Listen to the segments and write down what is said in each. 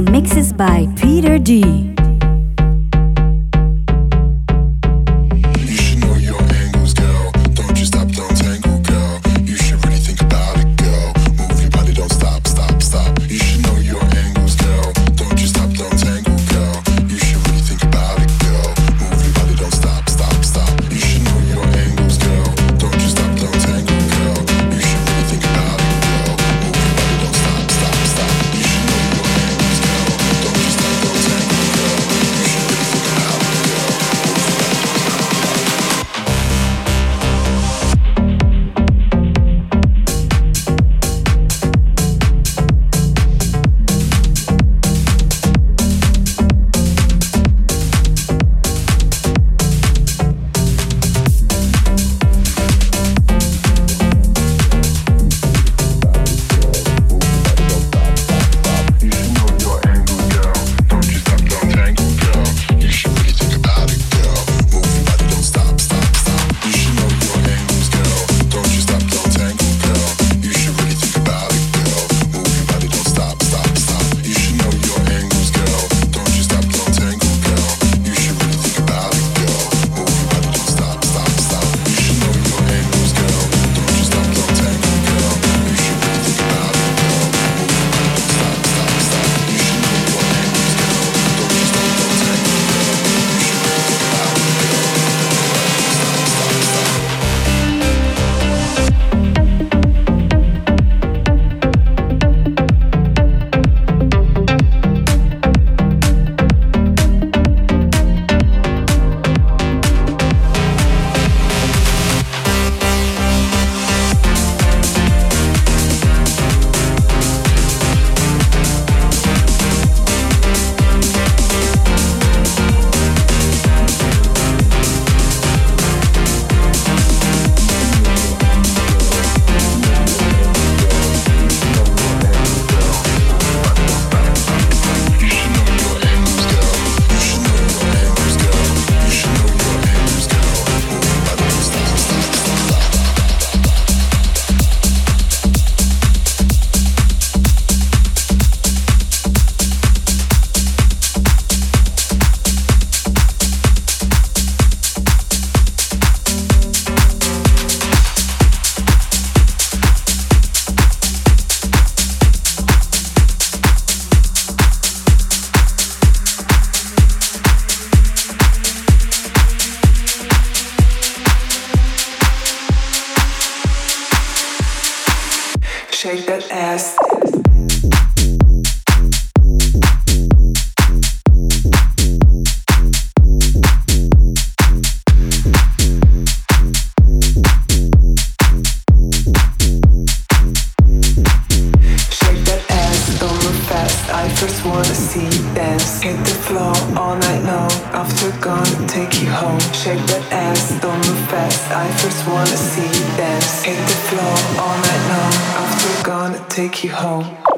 mixes by Peter D. see dance, hit the floor all night long. After gonna take you home.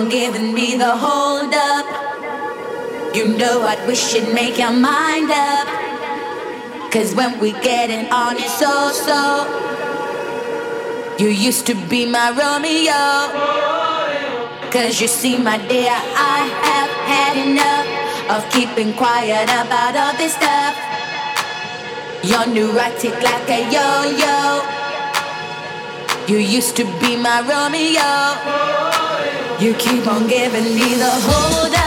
On giving me the hold up. You know I'd wish you'd make your mind up. Cause when we getting on it so so. You used to be my Romeo. Cause you see, my dear, I have had enough of keeping quiet about all this stuff. You're neurotic like a yo yo. You used to be my Romeo. You keep on giving me the whole up.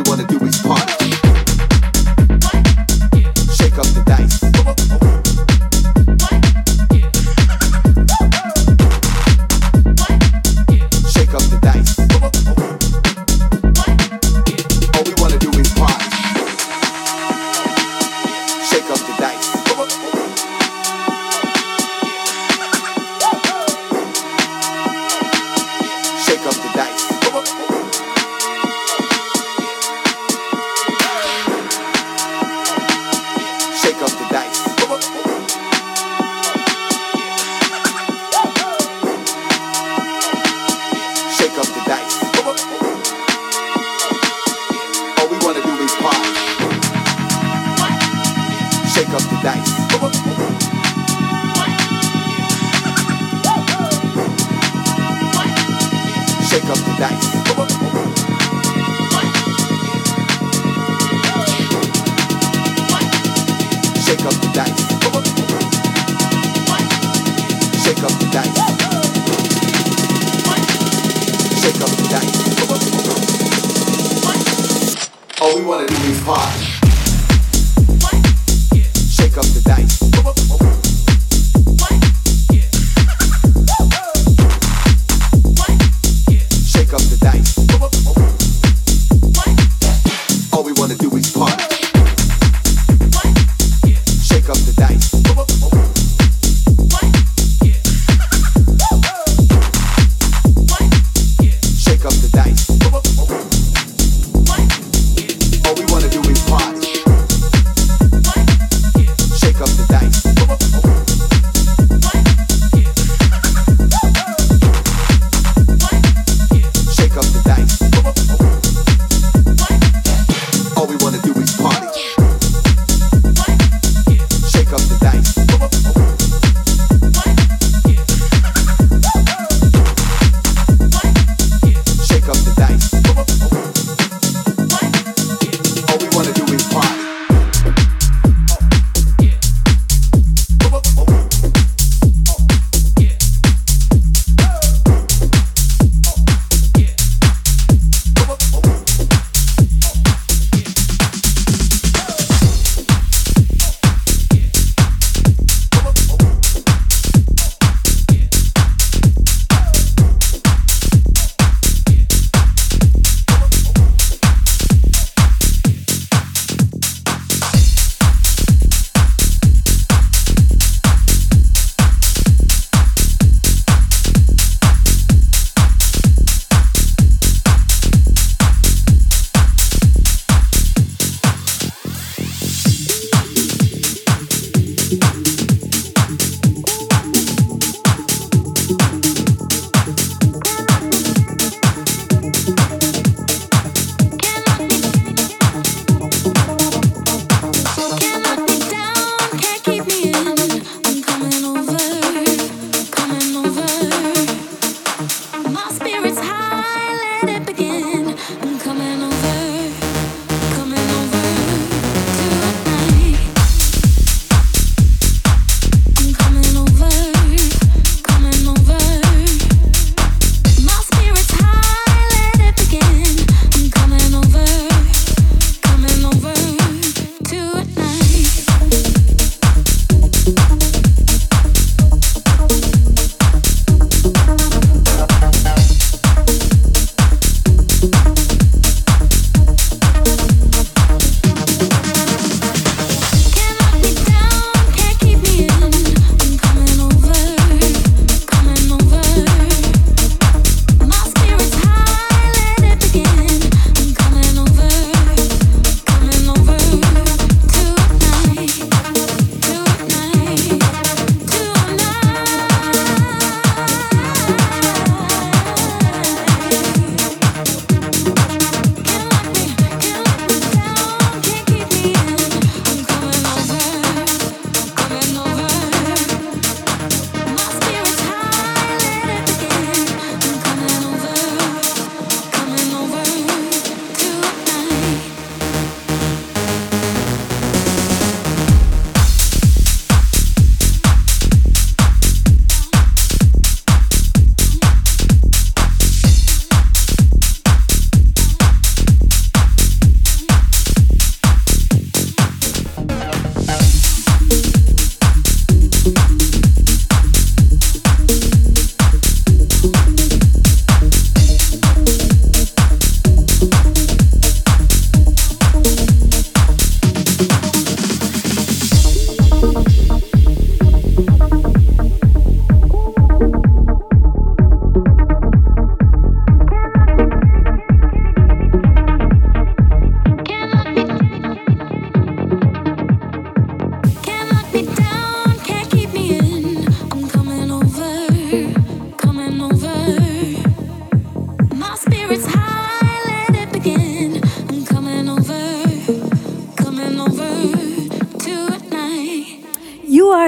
Shake up the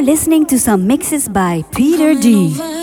You're listening to some mixes by Peter D.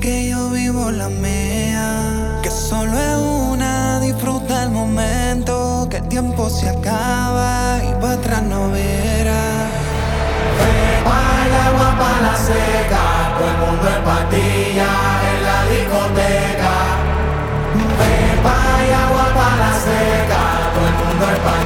que yo vivo la mía. Que solo es una, disfruta el momento. Que el tiempo se acaba y para atrás no verá. Vaya agua para la seca, todo el mundo en patilla en la discoteca. Vaya agua para la seca, todo el mundo en patilla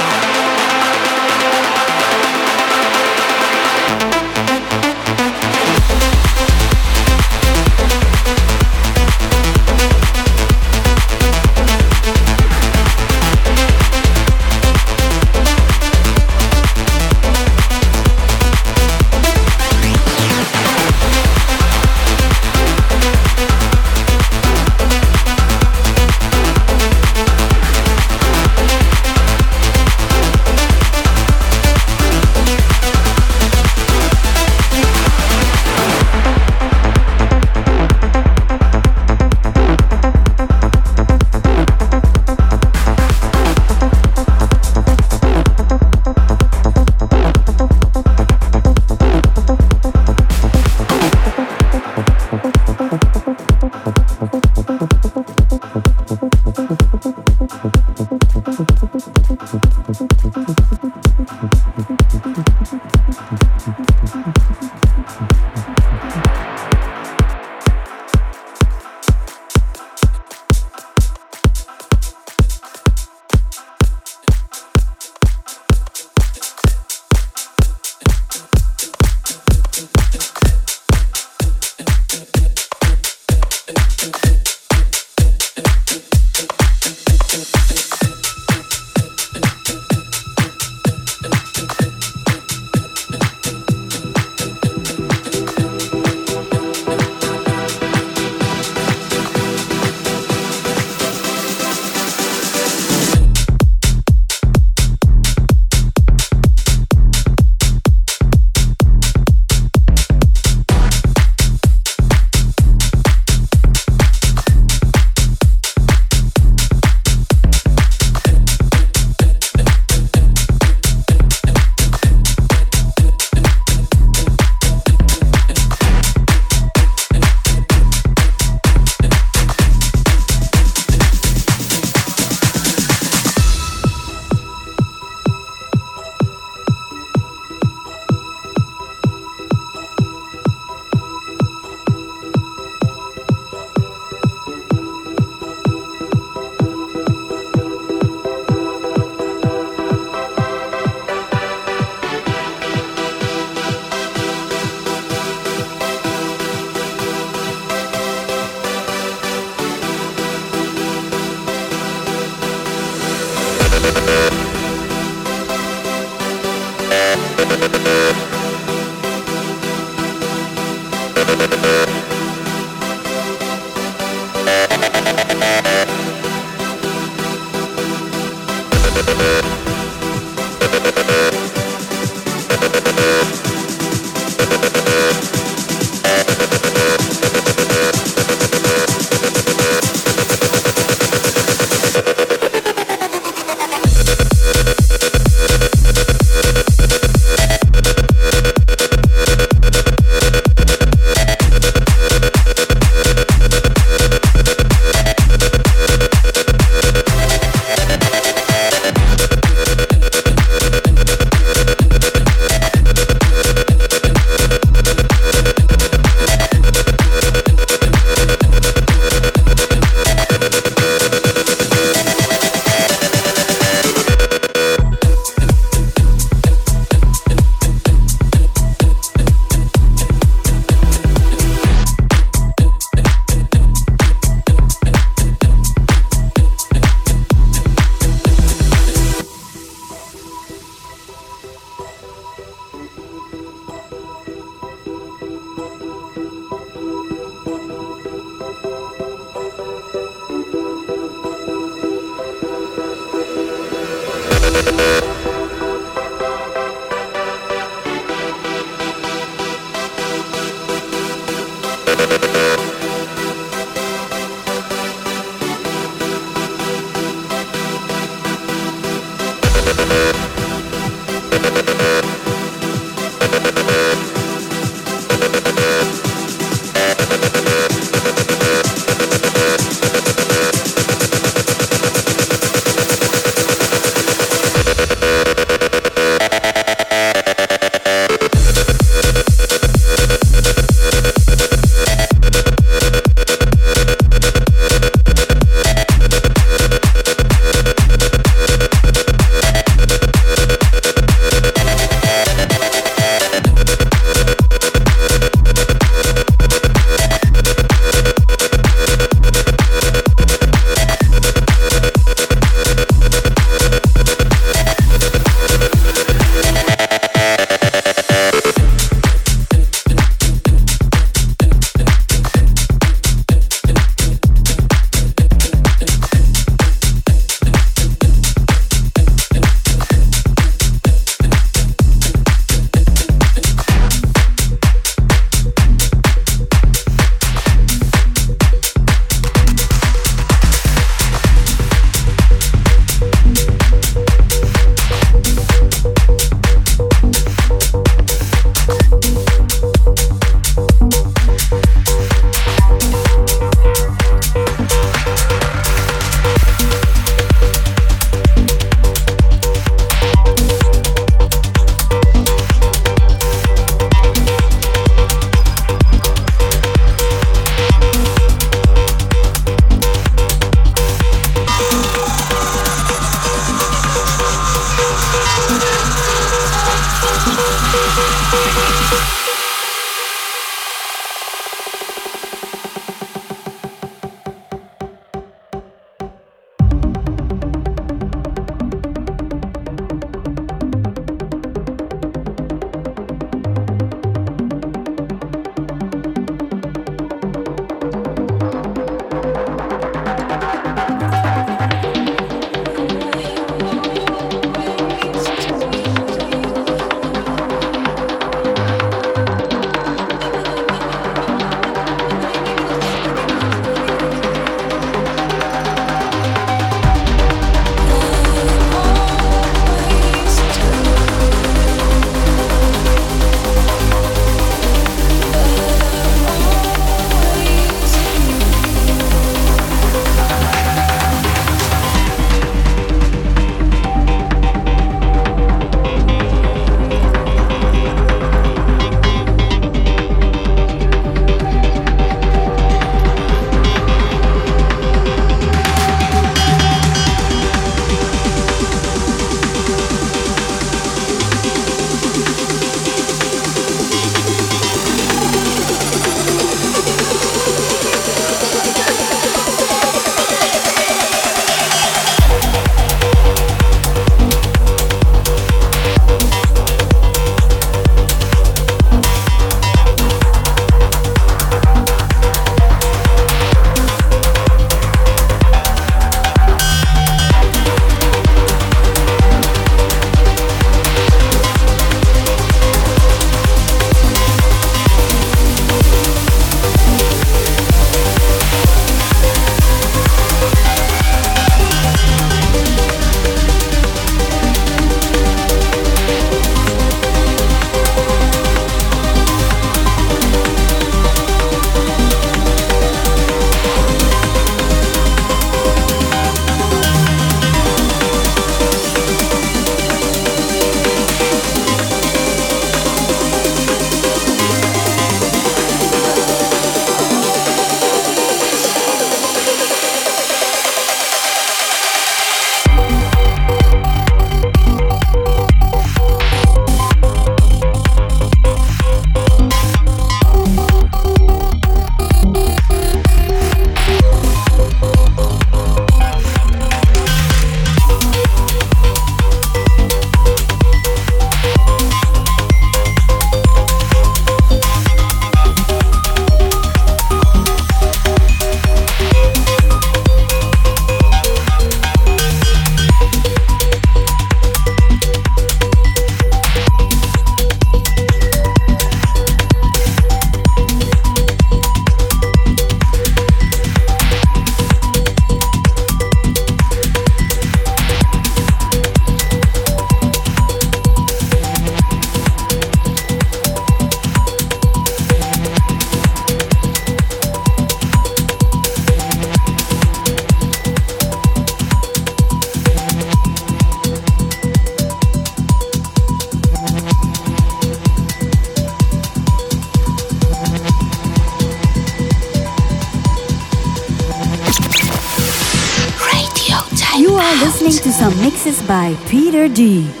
by Peter D.